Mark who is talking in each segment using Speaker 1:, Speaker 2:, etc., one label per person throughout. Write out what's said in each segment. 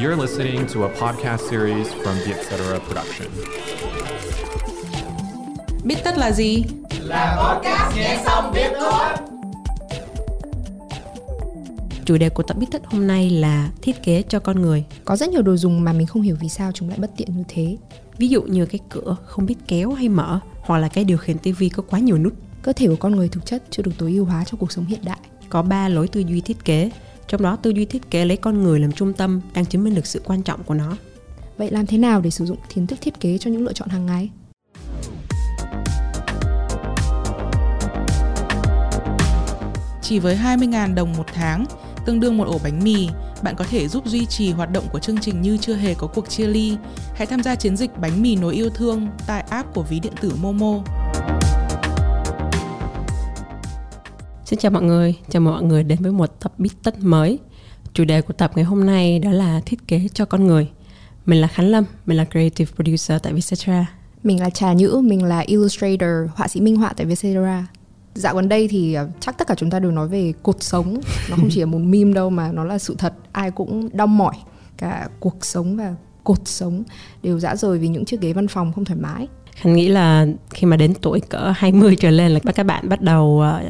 Speaker 1: You're listening to a podcast series from the Etc. Production.
Speaker 2: Biết tất là gì?
Speaker 3: Chủ đề của tập biết tất hôm nay là thiết kế cho con người.
Speaker 4: Có rất nhiều đồ dùng mà mình không hiểu vì sao chúng lại bất tiện như thế.
Speaker 3: Ví dụ như cái cửa không biết kéo hay mở, hoặc là cái điều khiển tivi có quá nhiều nút.
Speaker 4: Cơ thể của con người thực chất chưa được tối ưu hóa cho cuộc sống hiện đại.
Speaker 3: Có ba lối tư duy thiết kế, trong đó tư duy thiết kế lấy con người làm trung tâm đang chứng minh được sự quan trọng của nó.
Speaker 4: Vậy làm thế nào để sử dụng kiến thức thiết kế cho những lựa chọn hàng ngày?
Speaker 2: Chỉ với 20.000 đồng một tháng, tương đương một ổ bánh mì, bạn có thể giúp duy trì hoạt động của chương trình như chưa hề có cuộc chia ly. Hãy tham gia chiến dịch bánh mì nối yêu thương tại app của ví điện tử Momo.
Speaker 3: Xin chào mọi người, chào mừng mọi người đến với một tập biết tất mới. Chủ đề của tập ngày hôm nay đó là thiết kế cho con người. Mình là Khánh Lâm, mình là creative producer tại Vietcetera.
Speaker 4: Mình là Trà Nhữ, mình là illustrator, họa sĩ minh họa tại Vietcetera. Dạo gần đây thì ờ, chắc tất cả chúng ta đều nói về cột sống Nó không chỉ là một meme đâu mà nó là sự thật Ai cũng đau mỏi Cả cuộc sống và cột sống đều dã rời vì những chiếc ghế văn phòng không thoải mái
Speaker 3: Khánh nghĩ là khi mà đến tuổi cỡ 20 trở lên là các bạn bắt đầu ờ,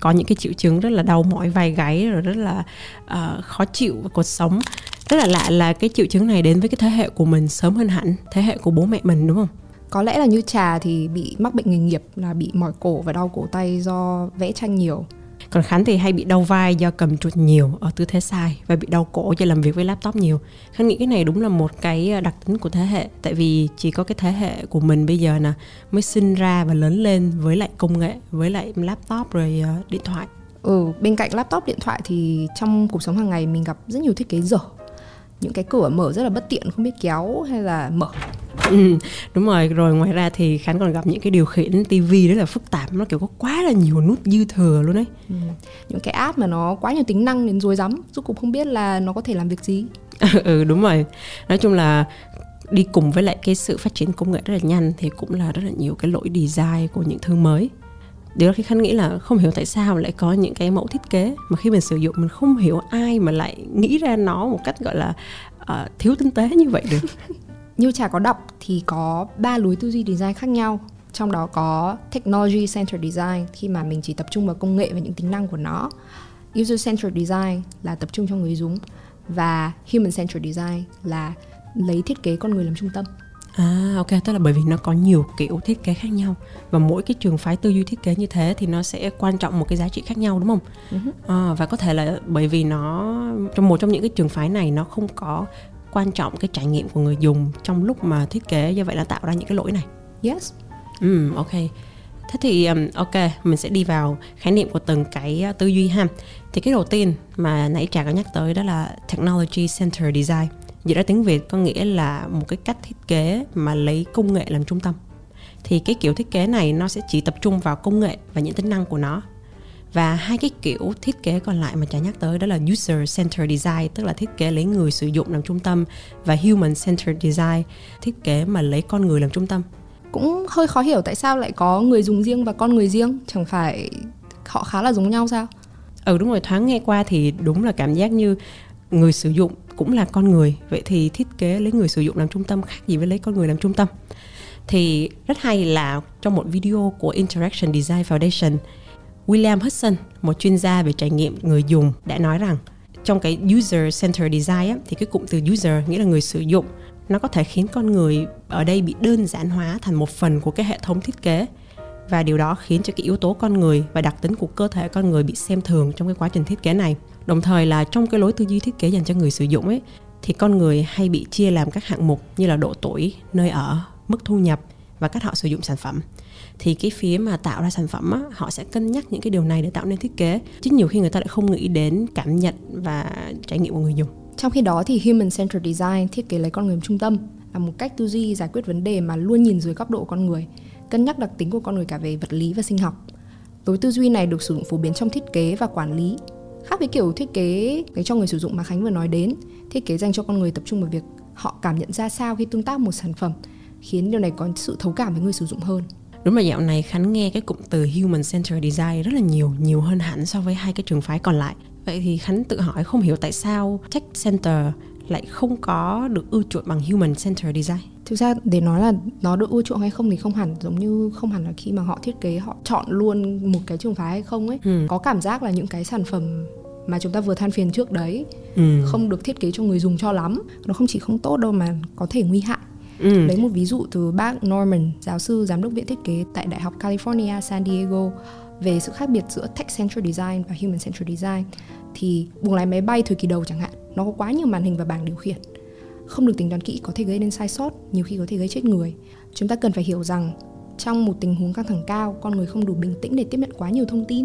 Speaker 3: có những cái triệu chứng rất là đau mỏi vai gáy rồi rất là uh, khó chịu và cuộc sống. Rất là lạ là cái triệu chứng này đến với cái thế hệ của mình sớm hơn hẳn thế hệ của bố mẹ mình đúng không?
Speaker 4: Có lẽ là như Trà thì bị mắc bệnh nghề nghiệp là bị mỏi cổ và đau cổ tay do vẽ tranh nhiều
Speaker 3: còn Khánh thì hay bị đau vai do cầm chuột nhiều ở tư thế sai và bị đau cổ do làm việc với laptop nhiều. Khánh nghĩ cái này đúng là một cái ờ, đặc tính của thế hệ tại vì chỉ có cái thế hệ của mình bây giờ nè mới sinh ra và lớn lên với lại công nghệ, với lại laptop rồi ờ, điện thoại.
Speaker 4: Ừ, bên cạnh laptop điện thoại thì trong cuộc sống hàng ngày mình gặp rất nhiều thiết kế dở những cái cửa mở rất là bất tiện không biết kéo hay là mở.
Speaker 3: Ừ, đúng rồi. Rồi ngoài ra thì khánh còn gặp những cái điều khiển tivi rất là phức tạp nó kiểu có quá là nhiều nút dư thừa luôn đấy
Speaker 4: ừ. những cái app mà nó quá nhiều tính năng đến rối rắm rốt cuộc không biết là nó có thể làm việc gì.
Speaker 3: Ừ đúng rồi. Nói chung là đi cùng với lại cái sự phát triển công nghệ rất là nhanh thì cũng là rất là nhiều cái lỗi design của những thứ mới điều đó khi khanh nghĩ là không hiểu tại sao lại có những cái mẫu thiết kế mà khi mình sử dụng mình không hiểu ai mà lại nghĩ ra nó một cách gọi là uh, thiếu tinh tế như vậy được.
Speaker 4: Như trà có đọc thì có ba lối tư duy design khác nhau. Trong đó có technology centered design khi mà mình chỉ tập trung vào công nghệ và những tính năng của nó. User centered design là tập trung cho người dùng và human centered design là lấy thiết kế con người làm trung tâm.
Speaker 3: À ok, tức là bởi vì nó có nhiều kiểu thiết kế khác nhau và mỗi cái trường phái tư duy thiết kế như thế thì nó sẽ quan trọng một cái giá trị khác nhau đúng không? Uh-huh. À, và có thể là bởi vì nó trong một trong những cái trường phái này nó không có quan trọng cái trải nghiệm của người dùng trong lúc mà thiết kế do vậy là tạo ra những cái lỗi này.
Speaker 4: Yes.
Speaker 3: Ừ, ok. Thế thì um, ok, mình sẽ đi vào khái niệm của từng cái uh, tư duy ha. Thì cái đầu tiên mà nãy Trà có nhắc tới đó là technology center design Dịch ra tiếng Việt có nghĩa là một cái cách thiết kế mà lấy công nghệ làm trung tâm. Thì cái kiểu thiết kế này nó sẽ chỉ tập trung vào công nghệ và những tính năng của nó. Và hai cái kiểu thiết kế còn lại mà Trà nhắc tới đó là user centered design, tức là thiết kế lấy người sử dụng làm trung tâm và human centered design, thiết kế mà lấy con người làm trung tâm.
Speaker 4: Cũng hơi khó hiểu tại sao lại có người dùng riêng và con người riêng, chẳng phải họ khá là giống nhau sao?
Speaker 3: Ừ đúng rồi, thoáng nghe qua thì đúng là cảm giác như người sử dụng cũng là con người. Vậy thì thiết kế lấy người sử dụng làm trung tâm khác gì với lấy con người làm trung tâm? Thì rất hay là trong một video của Interaction Design Foundation William Hudson một chuyên gia về trải nghiệm người dùng đã nói rằng trong cái user center design á, thì cái cụm từ user nghĩa là người sử dụng nó có thể khiến con người ở đây bị đơn giản hóa thành một phần của cái hệ thống thiết kế. Và điều đó khiến cho cái yếu tố con người và đặc tính của cơ thể con người bị xem thường trong cái quá trình thiết kế này đồng thời là trong cái lối tư duy thiết kế dành cho người sử dụng ấy thì con người hay bị chia làm các hạng mục như là độ tuổi nơi ở mức thu nhập và cách họ sử dụng sản phẩm. Thì cái phía mà tạo ra sản phẩm á, họ sẽ cân nhắc những cái điều này để tạo nên thiết kế. Chứ nhiều khi người ta lại không nghĩ đến cảm nhận và trải nghiệm của người dùng.
Speaker 4: Trong khi đó thì human centered design thiết kế lấy con người làm trung tâm là một cách tư duy giải quyết vấn đề mà luôn nhìn dưới góc độ con người cân nhắc đặc tính của con người cả về vật lý và sinh học. Lối tư duy này được sử dụng phổ biến trong thiết kế và quản lý khác với kiểu thiết kế cái cho người sử dụng mà khánh vừa nói đến, thiết kế dành cho con người tập trung vào việc họ cảm nhận ra sao khi tương tác một sản phẩm khiến điều này có sự thấu cảm với người sử dụng hơn.
Speaker 3: Đúng là dạo này khánh nghe cái cụm từ human centered design rất là nhiều nhiều hơn hẳn so với hai cái trường phái còn lại. Vậy thì khánh tự hỏi không hiểu tại sao tech center lại không có được ưu chuộng bằng human centered design?
Speaker 4: Thực ra để nói là nó được ưa chuộng hay không thì không hẳn giống như không hẳn là khi mà họ thiết kế họ chọn luôn một cái trường phái hay không ấy
Speaker 3: Ừ.
Speaker 4: có cảm giác là những cái sản phẩm mà chúng ta vừa than phiền trước đấy
Speaker 3: ừ.
Speaker 4: không được thiết kế cho người dùng cho lắm nó không chỉ không tốt đâu mà có thể nguy hại
Speaker 3: Ừ.
Speaker 4: lấy một ví dụ từ bác Norman giáo sư giám đốc viện thiết kế tại đại học California San Diego về sự khác biệt giữa tech-centered design và human-centered design thì buồng lái máy bay thời kỳ đầu chẳng hạn nó có quá nhiều màn hình và bảng điều khiển không được tính toán kỹ có thể gây nên sai sót nhiều khi có thể gây chết người. Chúng ta cần phải hiểu rằng trong một tình huống căng thẳng cao con người không đủ bình tĩnh để tiếp nhận quá nhiều thông tin.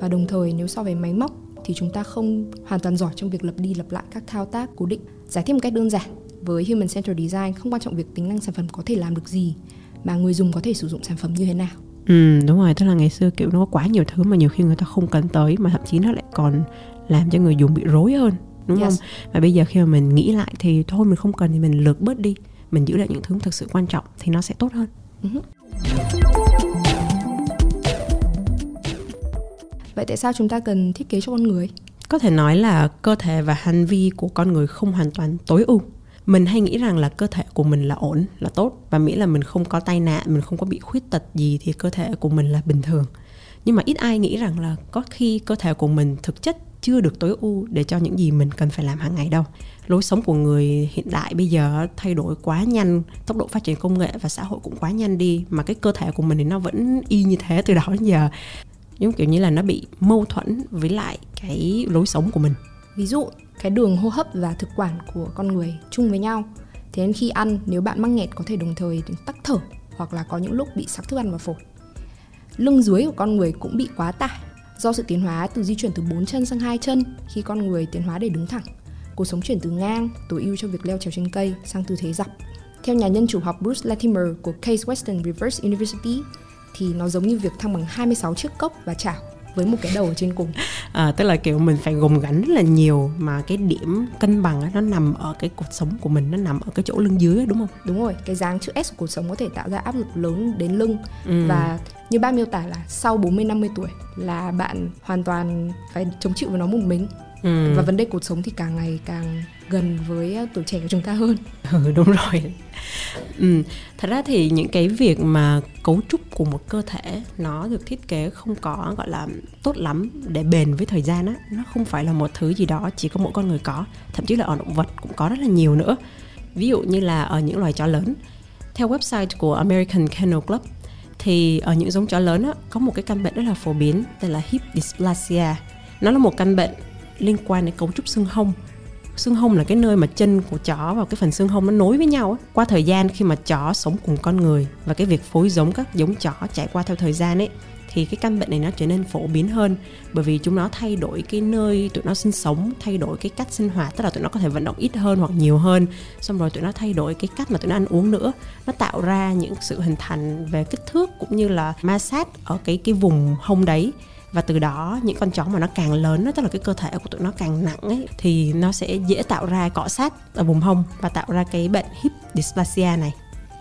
Speaker 4: Và đồng thời nếu so với máy móc thì chúng ta không hoàn toàn giỏi trong việc lặp đi lặp lại các thao tác cố định. Giải thích một cách đơn giản với human centered design không quan trọng việc tính năng sản phẩm có thể làm được gì mà người dùng có thể sử dụng sản phẩm như thế nào.
Speaker 3: Ừ đúng rồi, tức là ngày xưa kiểu nó có quá nhiều thứ mà nhiều khi người ta không cần tới mà thậm chí nó lại còn làm cho người dùng bị rối hơn đúng
Speaker 4: Yes.
Speaker 3: không? Và bây giờ khi mà mình nghĩ lại thì thôi mình không cần thì mình lược bớt đi, mình giữ lại những thứ thực sự quan trọng thì nó sẽ tốt hơn.
Speaker 4: vậy tại sao chúng ta cần thiết kế cho con người
Speaker 3: Có thể nói là cơ thể và hành vi của con người không hoàn toàn tối ưu. Mình hay nghĩ rằng là cơ thể của mình là ổn, là tốt và miễn là mình không có tai nạn, mình không có bị khuyết tật gì thì cơ thể của mình là bình thường. Nhưng mà ít ai nghĩ rằng là có khi cơ thể của mình thực chất chưa được tối ưu để cho những gì mình cần phải làm hàng ngày đâu. Lối sống của người hiện đại bây giờ thay đổi quá nhanh, tốc độ phát triển công nghệ và xã hội cũng quá nhanh đi mà cái cơ thể của mình thì nó vẫn y như thế từ đó đến giờ. Giống kiểu như là nó bị mâu thuẫn với lại cái lối sống của mình.
Speaker 4: ví dụ cái đường hô hấp và thực quản của con người chung với nhau thế nên khi ăn nếu bạn mắc nghẹt có thể đồng thời tắc thở hoặc là có những lúc bị sặc thức ăn vào phổi lưng dưới của con người cũng bị quá tải do sự tiến hóa từ di chuyển từ bốn chân sang hai chân khi con người tiến hóa để đứng thẳng. Cuộc sống chuyển từ ngang, tối ưu cho việc leo trèo trên cây sang tư thế dọc. Theo nhà nhân chủ học Bruce Latimer của Case Western Reverse University thì nó giống như việc thăng bằng 26 chiếc cốc và chảo với một cái đầu ở trên cùng
Speaker 3: à, tức là kiểu mình phải gồng gánh rất là nhiều mà cái điểm cân bằng nó nằm ở cái cột sống của mình nó nằm ở cái chỗ lưng dưới đúng không
Speaker 4: Đúng rồi, cái dáng chữ S của cuộc sống có thể tạo ra áp lực lớn đến lưng
Speaker 3: Ừ.
Speaker 4: và như bác miêu tả là sau 40 50 tuổi là bạn hoàn toàn phải chống chịu với nó một mình.
Speaker 3: ừ.
Speaker 4: Và vấn đề cuộc sống thì càng ngày càng gần với à, tuổi trẻ của chúng ta hơn.
Speaker 3: ừ đúng rồi. Ừ. thật ra thì những cái việc mà cấu trúc của một cơ thể nó được thiết kế không có gọi là tốt lắm để bền với thời gian á nó không phải là một thứ gì đó chỉ có mỗi con người có. Thậm chí là ở động vật cũng có rất là nhiều nữa. Ví dụ như là ở những loài chó lớn. Theo website của American Kennel Club thì ở những giống chó lớn á, có một cái căn bệnh rất là phổ biến tên là hip dysplasia. Nó là một căn bệnh liên quan đến cấu trúc xương hông xương hông là cái nơi mà chân của chó và cái phần xương hông nó nối với nhau ấy. qua thời gian khi mà chó sống cùng con người và cái việc phối giống các giống chó trải qua theo thời gian ấy, thì cái căn bệnh này nó trở nên phổ biến hơn. Bởi vì chúng nó thay đổi cái nơi tụi nó sinh sống, thay đổi cái cách sinh hoạt, tức là tụi nó có thể vận động ít hơn hoặc nhiều hơn. Xong rồi tụi nó thay đổi cái cách mà tụi nó ăn uống nữa. Nó tạo ra những sự hình thành về kích thước cũng như là ma sát ở cái cái vùng hông đấy và từ đó những con chó mà nó càng lớn đó, tức là cái cơ thể của tụi nó càng nặng ấy thì nó sẽ dễ tạo ra cọ sát ở vùng hông và tạo ra cái bệnh hip dysplasia này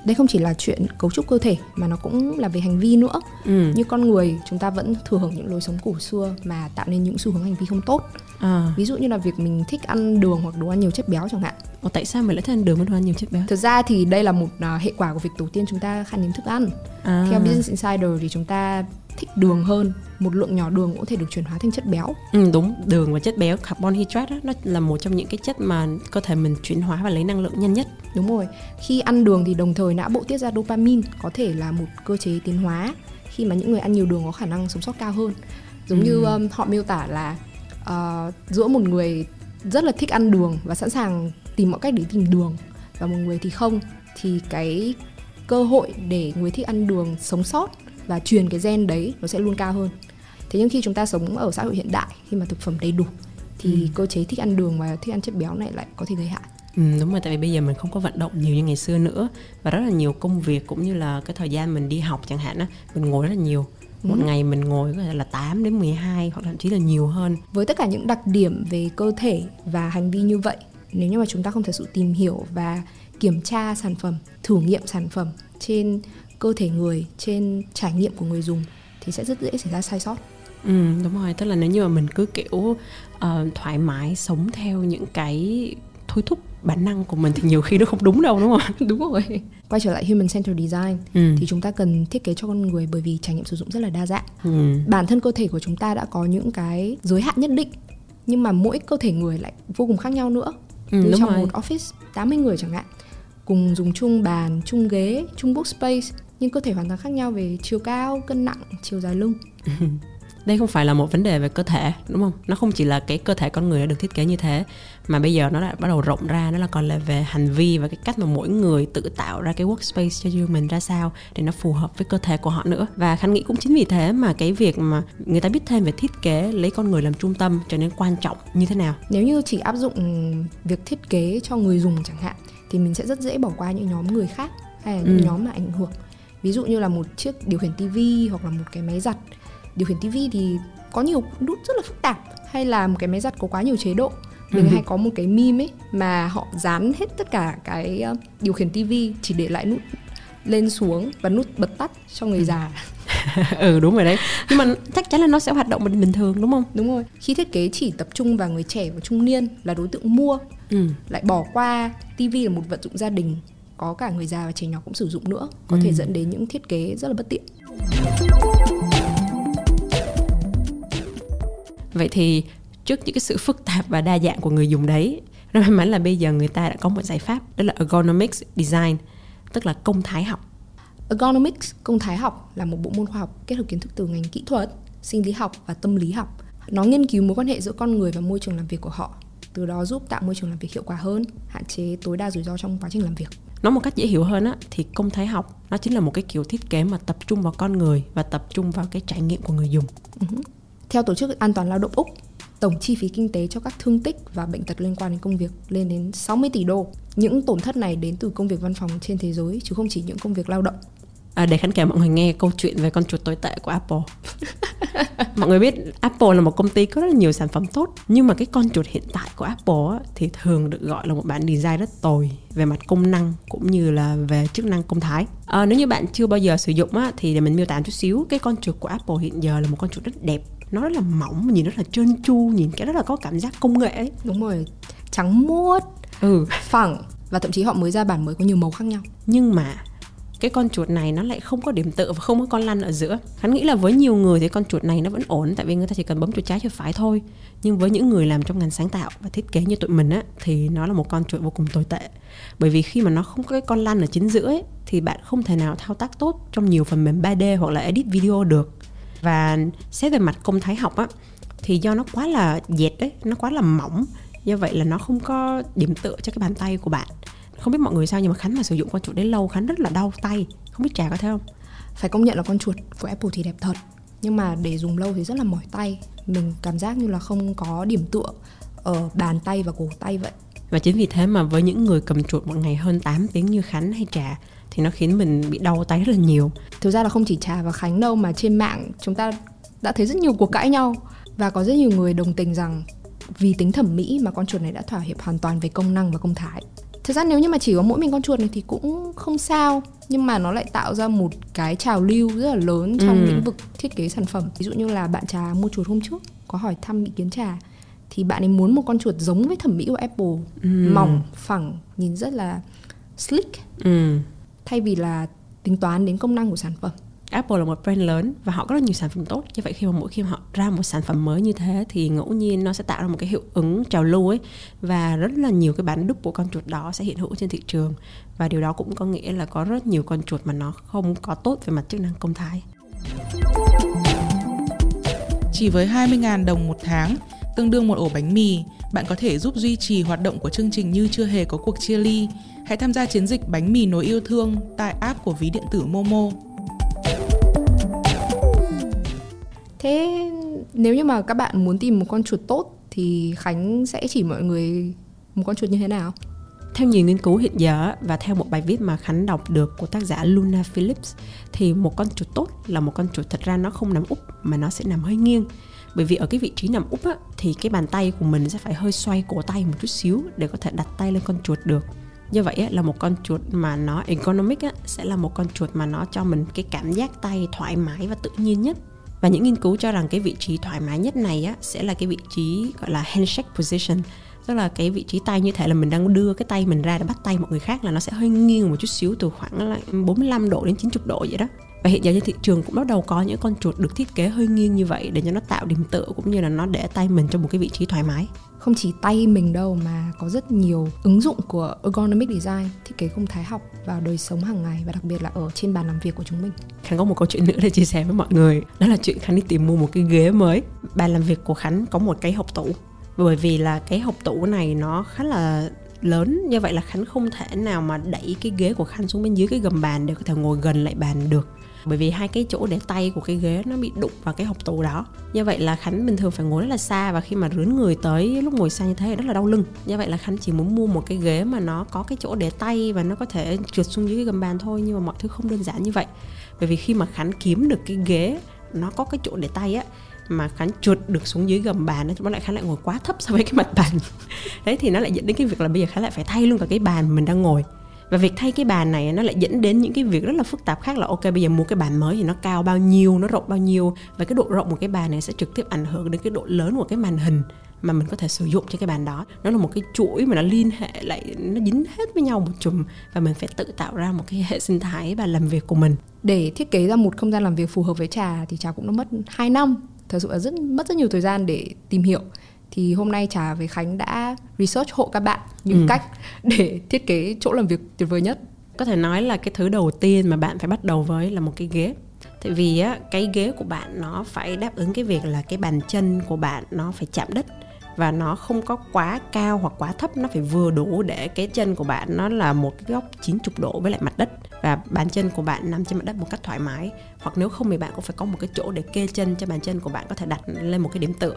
Speaker 4: Đây không chỉ là chuyện cấu trúc cơ thể mà nó cũng là về hành vi nữa.
Speaker 3: ừ.
Speaker 4: Như con người chúng ta vẫn thừa hưởng những lối sống cổ xưa mà tạo nên những xu hướng hành vi không tốt.
Speaker 3: À.
Speaker 4: Ví dụ như là việc mình thích ăn đường hoặc đồ ăn nhiều chất béo chẳng hạn.
Speaker 3: Ồ, tại sao mình lại thích ăn đường với đồ ăn nhiều chất béo
Speaker 4: Thực ra thì đây là một à, hệ quả của việc tổ tiên chúng ta khan hiếm thức ăn.
Speaker 3: à.
Speaker 4: Theo Business Insider thì chúng ta thích đường hơn, một lượng nhỏ đường cũng có thể được chuyển hóa thành chất béo.
Speaker 3: Ừ, đúng đường và chất béo carbon hydrate đó, nó là một trong những cái chất mà cơ thể mình chuyển hóa và lấy năng lượng nhanh nhất
Speaker 4: Đúng rồi. Khi ăn đường thì đồng thời não bộ tiết ra dopamine, có thể là một cơ chế tiến hóa khi mà những người ăn nhiều đường có khả năng sống sót cao hơn. Giống như um, họ miêu tả là uh, giữa một người rất là thích ăn đường và sẵn sàng tìm mọi cách để tìm đường và một người thì không thì cái cơ hội để người thích ăn đường sống sót và truyền cái gen đấy nó sẽ luôn cao hơn. Thế nhưng khi chúng ta sống ở xã hội hiện đại khi mà thực phẩm đầy đủ thì cơ chế thích ăn đường và thích ăn chất béo này lại có thể gây hại.
Speaker 3: Ừ, đúng rồi tại vì bây giờ mình không có vận động nhiều như ngày xưa nữa và rất là nhiều công việc cũng như là cái thời gian mình đi học chẳng hạn á mình ngồi rất là nhiều một
Speaker 4: Ừ.
Speaker 3: ngày mình ngồi có thể là 8 đến 12 hoặc thậm chí là nhiều hơn.
Speaker 4: Với tất cả những đặc điểm về cơ thể và hành vi như vậy nếu như mà chúng ta không thật sự tìm hiểu và kiểm tra sản phẩm thử nghiệm sản phẩm trên cơ thể người trên trải nghiệm của người dùng thì sẽ rất dễ xảy ra sai sót.
Speaker 3: Ừ, đúng rồi. Tức là nếu như mà mình cứ kiểu ờ, thoải mái sống theo những cái thôi thúc bản năng của mình thì nhiều khi nó không đúng đâu đúng không
Speaker 4: đúng rồi quay trở lại human centered design
Speaker 3: ừ.
Speaker 4: thì chúng ta cần thiết kế cho con người bởi vì trải nghiệm sử dụng rất là đa dạng
Speaker 3: ừ.
Speaker 4: bản thân cơ thể của chúng ta đã có những cái giới hạn nhất định nhưng mà mỗi cơ thể người lại vô cùng khác nhau nữa
Speaker 3: Ừ,
Speaker 4: trong
Speaker 3: rồi.
Speaker 4: một office 80 người chẳng hạn cùng dùng chung bàn chung ghế chung workspace nhưng cơ thể hoàn toàn khác nhau về chiều cao cân nặng chiều dài lưng
Speaker 3: đây không phải là một vấn đề về cơ thể đúng không? Nó không chỉ là cái cơ thể con người đã được thiết kế như thế mà bây giờ nó đã bắt đầu rộng ra nó là còn là về hành vi và cái cách mà mỗi người tự tạo ra cái workspace cho riêng mình ra sao để nó phù hợp với cơ thể của họ nữa. Và khánh nghĩ cũng chính vì thế mà cái việc mà người ta biết thêm về thiết kế lấy con người làm trung tâm trở nên quan trọng như thế nào?
Speaker 4: Nếu như chỉ áp dụng việc thiết kế cho người dùng chẳng hạn thì mình sẽ rất dễ bỏ qua những nhóm người khác hay là những
Speaker 3: Ừ.
Speaker 4: nhóm mà ảnh hưởng. Ví dụ như là một chiếc điều khiển tivi hoặc là một cái máy giặt điều khiển tivi thì có nhiều nút rất là phức tạp hay là một cái máy giặt có quá nhiều chế độ. Mình
Speaker 3: Ừ.
Speaker 4: hay có một cái meme ấy mà họ dán hết tất cả cái ờ, điều khiển tivi chỉ để lại nút lên xuống và nút bật tắt cho người già.
Speaker 3: Ừ đúng rồi đấy. Nhưng mà chắc chắn là nó sẽ hoạt động bình thường đúng không?
Speaker 4: Đúng rồi. Khi thiết kế chỉ tập trung vào người trẻ và trung niên là đối tượng mua.
Speaker 3: Ừ.
Speaker 4: Lại bỏ qua tivi là một vật dụng gia đình có cả người già và trẻ nhỏ cũng sử dụng nữa có thể
Speaker 3: Ừ.
Speaker 4: dẫn đến những thiết kế rất là bất tiện
Speaker 3: Vậy thì trước những cái sự phức tạp và đa dạng của người dùng đấy, rất may mắn là bây giờ người ta đã có một giải pháp đó là ergonomics design, tức là công thái học.
Speaker 4: ergonomics công thái học là một bộ môn khoa học kết hợp kiến thức từ ngành kỹ thuật sinh lý học và tâm lý học nó nghiên cứu mối quan hệ giữa con người và môi trường làm việc của họ từ đó giúp tạo môi trường làm việc hiệu quả hơn hạn chế tối đa rủi ro trong quá trình làm việc
Speaker 3: Nói một cách dễ hiểu hơn á, thì công thái học nó chính là một cái kiểu thiết kế mà tập trung vào con người và tập trung vào cái trải nghiệm của người dùng.
Speaker 4: Theo Tổ chức An toàn Lao động Úc, tổng chi phí kinh tế cho các thương tích và bệnh tật liên quan đến công việc lên đến 60 tỷ đô. Những tổn thất này đến từ công việc văn phòng trên thế giới chứ không chỉ những công việc lao động.
Speaker 3: À, để khán giả mọi người nghe câu chuyện về con chuột tồi tệ của Apple. mọi người biết Apple là một công ty có rất là nhiều sản phẩm tốt nhưng mà cái con chuột hiện tại của Apple á, thì thường được gọi là một bản design rất tồi về mặt công năng cũng như là về chức năng công thái. À, nếu như bạn chưa bao giờ sử dụng á, thì để mình miêu tả chút xíu cái con chuột của Apple hiện giờ là một con chuột rất đẹp nó rất là mỏng nhìn rất là trơn tru nhìn cái rất là có cảm giác công nghệ ấy.
Speaker 4: Đúng rồi, trắng muốt,
Speaker 3: ừ.
Speaker 4: phẳng và thậm chí họ mới ra bản mới có nhiều màu khác nhau.
Speaker 3: nhưng mà cái con chuột này nó lại không có điểm tựa và không có con lăn ở giữa. Hắn nghĩ là với nhiều người thì con chuột này nó vẫn ổn tại vì người ta chỉ cần bấm chuột trái chuột phải thôi. Nhưng với những người làm trong ngành sáng tạo và thiết kế như tụi mình á thì nó là một con chuột vô cùng tồi tệ. Bởi vì khi mà nó không có cái con lăn ở chính giữa ấy, thì bạn không thể nào thao tác tốt trong nhiều phần mềm 3D hoặc là edit video được và xét về mặt công thái học á thì do nó quá là dẹt đấy nó quá là mỏng do vậy là nó không có điểm tựa cho cái bàn tay của bạn không biết mọi người sao nhưng mà khánh mà sử dụng con chuột đấy lâu khánh rất là đau tay không biết trà có thấy không
Speaker 4: Phải công nhận là con chuột của Apple thì đẹp thật, nhưng mà để dùng lâu thì rất là mỏi tay. Mình cảm giác như là không có điểm tựa ở bàn tay và cổ tay vậy.
Speaker 3: và chính vì thế mà với những người cầm chuột một ngày hơn 8 tiếng như khánh hay trà thì nó khiến mình bị đau tay rất là nhiều
Speaker 4: Thực ra là không chỉ Trà và Khánh đâu mà trên mạng chúng ta đã thấy rất nhiều cuộc cãi nhau và có rất nhiều người đồng tình rằng vì tính thẩm mỹ mà con chuột này đã thỏa hiệp hoàn toàn về công năng và công thái. Thực ra nếu như mà chỉ có mỗi mình con chuột này thì cũng không sao nhưng mà nó lại tạo ra một cái trào lưu rất là lớn trong
Speaker 3: Ừ.
Speaker 4: lĩnh vực thiết kế sản phẩm. Ví dụ như là bạn Trà mua chuột hôm trước có hỏi thăm ý kiến Trà thì bạn ấy muốn một con chuột giống với thẩm mỹ của Apple, mỏng, phẳng, nhìn rất là slick
Speaker 3: ừ.
Speaker 4: Thay vì là tính toán đến công năng của sản phẩm.
Speaker 3: Apple là một brand lớn và họ có rất nhiều sản phẩm tốt. Như vậy khi mà mỗi khi họ ra một sản phẩm mới như thế thì ngẫu nhiên nó sẽ tạo ra một cái hiệu ứng trào lưu ấy. Và rất là nhiều cái bản đúc của con chuột đó sẽ hiện hữu trên thị trường. Và điều đó cũng có nghĩa là có rất nhiều con chuột mà nó không có tốt về mặt chức năng công thái.
Speaker 2: Chỉ với 20.000 đồng một tháng, tương đương một ổ bánh mì, bạn có thể giúp duy trì hoạt động của chương trình như chưa hề có cuộc chia ly. Hãy tham gia chiến dịch bánh mì nối yêu thương tại app của ví điện tử Momo.
Speaker 4: Thế nếu như mà các bạn muốn tìm một con chuột tốt thì Khánh sẽ chỉ mọi người một con chuột như thế nào?
Speaker 3: Theo nhiều nghiên cứu hiện giờ và theo một bài viết mà Khánh đọc được của tác giả Luna Phillips thì một con chuột tốt là một con chuột thật ra nó không nằm úp mà nó sẽ nằm hơi nghiêng. Bởi vì ở cái vị trí nằm úp á, thì cái bàn tay của mình sẽ phải hơi xoay cổ tay một chút xíu để có thể đặt tay lên con chuột được. như vậy á, là một con chuột mà nó ergonomic á, sẽ là một con chuột mà nó cho mình cái cảm giác tay thoải mái và tự nhiên nhất. Và những nghiên cứu cho rằng cái vị trí thoải mái nhất này á, sẽ là cái vị trí gọi là handshake position tức là cái vị trí tay như thể là mình đang đưa cái tay mình ra để bắt tay một người khác là nó sẽ hơi nghiêng một chút xíu từ khoảng là 45 độ đến 90 độ vậy đó và hiện giờ trên thị trường cũng bắt đầu có những con chuột được thiết kế hơi nghiêng như vậy để cho nó tạo điểm tựa cũng như là nó để tay mình trong một cái vị trí thoải mái.
Speaker 4: Không chỉ tay mình đâu mà có rất nhiều ứng dụng của ergonomic design thiết kế không thái học vào đời sống hàng ngày và đặc biệt là ở trên bàn làm việc của chúng mình.
Speaker 3: Khánh có một câu chuyện nữa để chia sẻ với mọi người. Đó là chuyện khánh đi tìm mua một cái ghế mới. Bàn làm việc của khánh có một cái hộp tủ. Bởi vì là cái hộp tủ này nó khá là lớn như vậy là khánh không thể nào mà đẩy cái ghế của khánh xuống bên dưới cái gầm bàn để có thể ngồi gần lại bàn được bởi vì hai cái chỗ để tay của cái ghế nó bị đụng vào cái hộp tủ đó. Như vậy là khánh bình thường phải ngồi rất là xa và khi mà rướn người tới lúc ngồi xa như thế thì rất là đau lưng. Như vậy là khánh chỉ muốn mua một cái ghế mà nó có cái chỗ để tay và nó có thể trượt xuống dưới cái gầm bàn thôi, nhưng mà mọi thứ không đơn giản như vậy. Bởi vì khi mà khánh kiếm được cái ghế nó có cái chỗ để tay á, mà khánh trượt được xuống dưới gầm bàn nó lại khánh lại ngồi quá thấp so với cái mặt bàn. Đấy, thì nó lại dẫn đến cái việc là bây giờ khánh lại phải thay luôn cả cái bàn mình đang ngồi và việc thay cái bàn này nó lại dẫn đến những cái việc rất là phức tạp khác là, ok, bây giờ mua cái bàn mới thì nó cao bao nhiêu, nó rộng bao nhiêu, và cái độ rộng của cái bàn này sẽ trực tiếp ảnh hưởng đến cái độ lớn của cái màn hình mà mình có thể sử dụng cho cái bàn đó. Nó là một cái chuỗi mà nó liên hệ lại, nó dính hết với nhau một chùm và mình phải tự tạo ra một cái hệ sinh thái và làm việc của mình.
Speaker 4: Để thiết kế ra một không gian làm việc phù hợp với trà thì trà cũng đã mất 2 năm. Thật sự là rất, mất rất nhiều thời gian để tìm hiểu thì hôm nay trà với khánh đã research hộ các bạn những ừ. cách để thiết kế chỗ làm việc tuyệt vời nhất.
Speaker 3: Có thể nói là cái thứ đầu tiên mà bạn phải bắt đầu với là một cái ghế. Tại vì á cái ghế của bạn nó phải đáp ứng cái việc là cái bàn chân của bạn nó phải chạm đất và nó không có quá cao hoặc quá thấp nó phải vừa đủ để cái chân của bạn nó là một cái góc 90 độ với lại mặt đất và bàn chân của bạn nằm trên mặt đất một cách thoải mái. Hoặc nếu không thì bạn cũng phải có một cái chỗ để kê chân cho bàn chân của bạn có thể đặt lên một cái điểm tựa.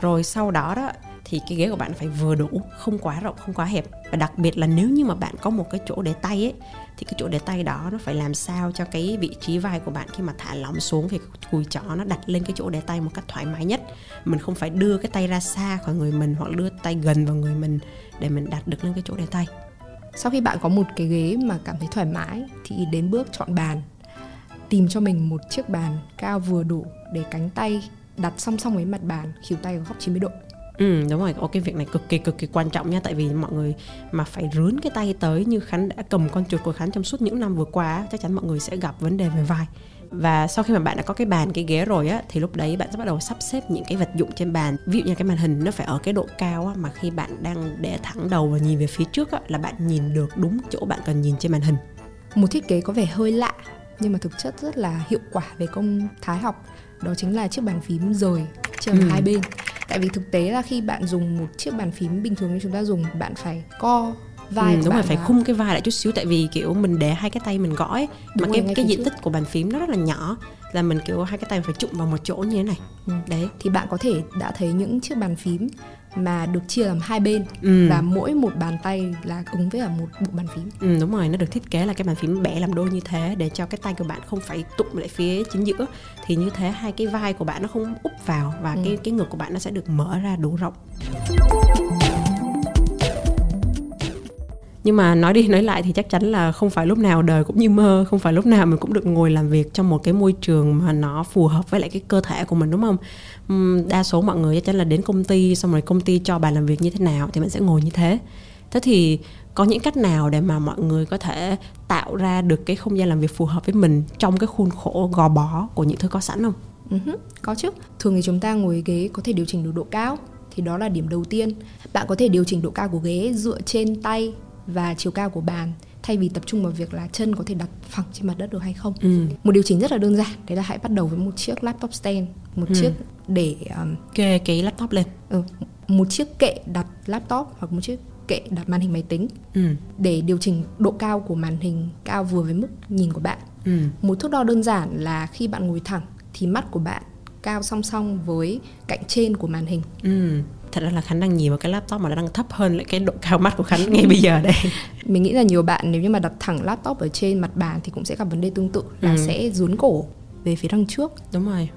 Speaker 3: Rồi sau đó đó, thì cái ghế của bạn phải vừa đủ, không quá rộng, không quá hẹp. Và đặc biệt là nếu như mà bạn có một cái chỗ để tay ấy, thì cái chỗ để tay đó nó phải làm sao cho cái vị trí vai của bạn khi mà thả lỏng xuống thì cùi chỏ nó đặt lên cái chỗ để tay một cách thoải mái nhất. Mình không phải đưa cái tay ra xa khỏi người mình, hoặc đưa tay gần vào người mình để mình đặt được lên cái chỗ để tay
Speaker 4: sau khi bạn có một cái ghế mà cảm thấy thoải mái thì đến bước chọn bàn. Tìm cho mình một chiếc bàn cao vừa đủ để cánh tay đặt song song với mặt bàn khỉu tay ở góc 90 độ.
Speaker 3: Ừ đúng rồi, cái việc này cực kỳ cực kỳ quan trọng nha. Tại vì mọi người mà phải rướn cái tay tới như Khánh đã cầm con chuột của Khánh trong suốt những năm vừa qua Chắc chắn mọi người sẽ gặp vấn đề về vai và sau khi mà bạn đã có cái bàn cái ghế rồi á thì lúc đấy bạn sẽ bắt đầu sắp xếp những cái vật dụng trên bàn. Ví dụ như cái màn hình nó phải ở cái độ cao á mà khi bạn đang để thẳng đầu và nhìn về phía trước á là bạn nhìn được đúng chỗ bạn cần nhìn trên màn hình.
Speaker 4: Một thiết kế có vẻ hơi lạ nhưng mà thực chất rất là hiệu quả về công thái học. Đó chính là chiếc bàn phím rời trên ừ. hai bên. Tại vì thực tế là khi bạn dùng một chiếc bàn phím bình thường như chúng ta dùng bạn phải co vai
Speaker 3: ừ, đúng rồi phải khung cái vai lại chút xíu tại vì kiểu mình để hai cái tay mình gõ ấy mà cái cái diện trước. tích của bàn phím nó rất là nhỏ là mình kiểu hai cái tay phải chụm vào một chỗ như thế này
Speaker 4: ừ. đấy thì bạn có thể đã thấy những chiếc bàn phím mà được chia làm hai bên ừ. và mỗi một bàn tay là ứng với là một bộ bàn phím.
Speaker 3: Ừ, đúng rồi, nó được thiết kế là cái bàn phím bẻ làm đôi như thế để cho cái tay của bạn không phải tụng lại phía chính giữa thì như thế hai cái vai của bạn nó không úp vào và ừ. cái cái ngực của bạn nó sẽ được mở ra đủ rộng nhưng mà nói đi nói lại thì chắc chắn là không phải lúc nào đời cũng như mơ không phải lúc nào mình cũng được ngồi làm việc trong một cái môi trường mà nó phù hợp với lại cái cơ thể của mình đúng không? Đa số mọi người chắc chắn là đến công ty xong rồi công ty cho bài làm việc như thế nào thì mình sẽ ngồi như thế. Thế thì có những cách nào để mà mọi người có thể tạo ra được cái không gian làm việc phù hợp với mình trong cái khuôn khổ gò bó của những thứ có sẵn không?
Speaker 4: Uh-huh, có chứ. Thường thì chúng ta ngồi ghế có thể điều chỉnh được độ cao thì đó là điểm đầu tiên. Bạn có thể điều chỉnh độ cao của ghế dựa trên tay và chiều cao của bàn thay vì tập trung vào việc là chân có thể đặt phẳng trên mặt đất được hay không ừ. một điều chỉnh rất là đơn giản đấy là hãy bắt đầu với một chiếc laptop stand một ừ. chiếc để um,
Speaker 3: kê cái laptop lên
Speaker 4: ừ, một chiếc kệ đặt laptop hoặc một chiếc kệ đặt màn hình máy tính ừ. để điều chỉnh độ cao của màn hình cao vừa với mức nhìn của bạn ừ. một thước đo đơn giản là khi bạn ngồi thẳng thì mắt của bạn cao song song với cạnh trên của màn hình
Speaker 3: ừ thật ra là khánh đang nhìn vào cái laptop mà nó đang thấp hơn lại cái độ cao mắt của khánh ngay bây giờ đây.
Speaker 4: Mình nghĩ là nhiều bạn nếu như mà đặt thẳng laptop ở trên mặt bàn thì cũng sẽ gặp vấn đề tương tự là ừ. sẽ rún cổ về phía đằng trước.
Speaker 3: Đúng rồi.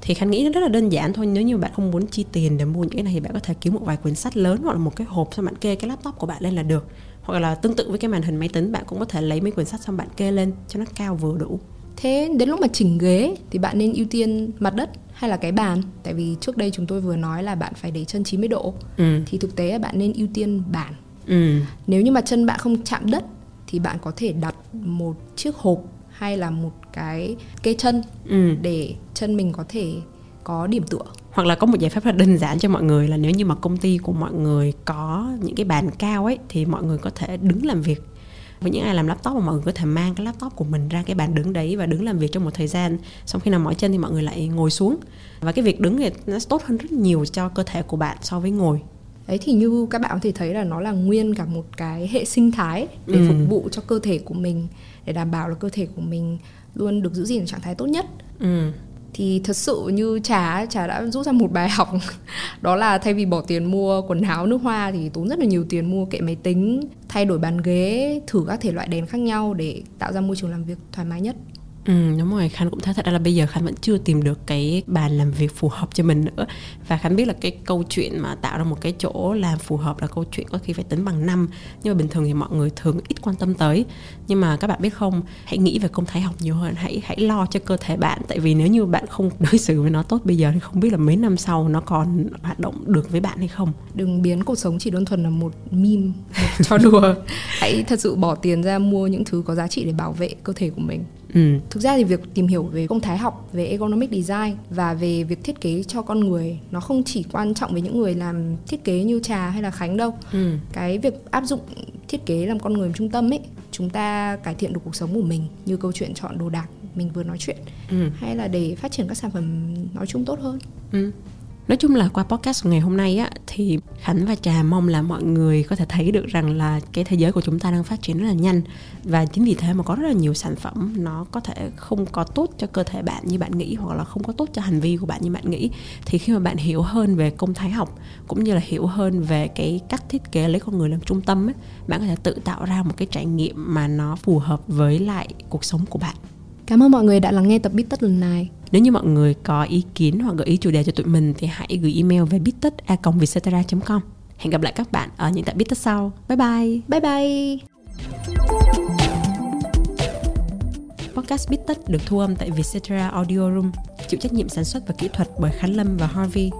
Speaker 3: Thì khánh nghĩ nó rất là đơn giản thôi nếu như bạn không muốn chi tiền để mua những cái này thì bạn có thể kiếm một vài quyển sách lớn hoặc là một cái hộp xong bạn kê cái laptop của bạn lên là được. Hoặc là tương tự với cái màn hình máy tính bạn cũng có thể lấy mấy quyển sách xong bạn kê lên cho nó cao vừa đủ.
Speaker 4: Thế đến lúc mà chỉnh ghế thì bạn nên ưu tiên mặt đất hay là cái bàn tại vì trước đây chúng tôi vừa nói là bạn phải để chân 90 độ
Speaker 3: ừ.
Speaker 4: thì thực tế là bạn nên ưu tiên bàn
Speaker 3: Ừ.
Speaker 4: nếu như mà chân bạn không chạm đất thì bạn có thể đặt một chiếc hộp hay là một cái kê chân
Speaker 3: Ừ.
Speaker 4: để chân mình có thể có điểm tựa
Speaker 3: hoặc là có một giải pháp rất là đơn giản cho mọi người là nếu như mà công ty của mọi người có những cái bàn cao ấy thì mọi người có thể đứng làm việc với những ai làm laptop mà mọi người có thể mang cái laptop của mình ra cái bàn đứng đấy và đứng làm việc trong một thời gian xong khi nào mỏi chân thì mọi người lại ngồi xuống và cái việc đứng thì nó tốt hơn rất nhiều cho cơ thể của bạn so với ngồi
Speaker 4: Đấy thì như các bạn có thể thấy là nó là nguyên cả một cái hệ sinh thái để
Speaker 3: Ừ.
Speaker 4: phục vụ cho cơ thể của mình để đảm bảo là cơ thể của mình luôn được giữ gìn ở trạng thái tốt nhất.
Speaker 3: ừ.
Speaker 4: Thì thật sự như trà trà đã rút ra một bài học đó là thay vì bỏ tiền mua quần áo nước hoa thì tốn rất là nhiều tiền mua kệ máy tính, thay đổi bàn ghế, thử các thể loại đèn khác nhau để tạo ra môi trường làm việc thoải mái nhất.
Speaker 3: Ừ, đúng rồi Khánh cũng thấy thật ra là bây giờ Khánh vẫn chưa tìm được cái bàn làm việc phù hợp cho mình nữa. Và Khánh biết là cái câu chuyện mà tạo ra một cái chỗ làm phù hợp là câu chuyện có khi phải tính bằng năm. Nhưng mà bình thường thì mọi người thường ít quan tâm tới. Nhưng mà các bạn biết không hãy nghĩ về công thái học nhiều hơn. Hãy hãy lo cho cơ thể bạn. Tại vì nếu như bạn không đối xử với nó tốt bây giờ thì không biết là mấy năm sau nó còn hoạt động được với bạn hay không.
Speaker 4: Đừng biến cuộc sống chỉ đơn thuần là một meme, một trò đùa. Hãy thật sự bỏ tiền ra mua những thứ có giá trị để bảo vệ cơ thể của mình.
Speaker 3: Ừ.
Speaker 4: Thực ra thì việc tìm hiểu về công thái học, về ergonomic design và về việc thiết kế cho con người nó không chỉ quan trọng với những người làm thiết kế như Trà hay là Khánh đâu.
Speaker 3: Ừ.
Speaker 4: Cái việc áp dụng thiết kế làm con người trung tâm ấy, chúng ta cải thiện được cuộc sống của mình như câu chuyện chọn đồ đạc mình vừa nói chuyện
Speaker 3: Ừ.
Speaker 4: hay là để phát triển các sản phẩm nói chung tốt hơn.
Speaker 3: Ừ. Nói chung là qua podcast ngày hôm nay á thì Khánh và Trà mong là mọi người có thể thấy được rằng là cái thế giới của chúng ta đang phát triển rất là nhanh. Và chính vì thế mà có rất là nhiều sản phẩm nó có thể không có tốt cho cơ thể bạn như bạn nghĩ hoặc là không có tốt cho hành vi của bạn như bạn nghĩ. Thì khi mà bạn hiểu hơn về công thái học cũng như là hiểu hơn về cái cách thiết kế lấy con người làm trung tâm ấy, bạn có thể tự tạo ra một cái trải nghiệm mà nó phù hợp với lại cuộc sống của bạn.
Speaker 4: Cảm ơn mọi người đã lắng nghe tập Bít Tất lần này.
Speaker 3: Nếu như mọi người có ý kiến hoặc gợi ý chủ đề cho tụi mình thì hãy gửi email về bittết.com. Hẹn gặp lại các bạn ở những tập Bít Tất sau. Bye bye!
Speaker 4: Bye bye!
Speaker 3: Podcast Bít Tất được thu âm tại Vietcetera Audio Room, chịu trách nhiệm sản xuất và kỹ thuật bởi Khánh Lâm và Harvey.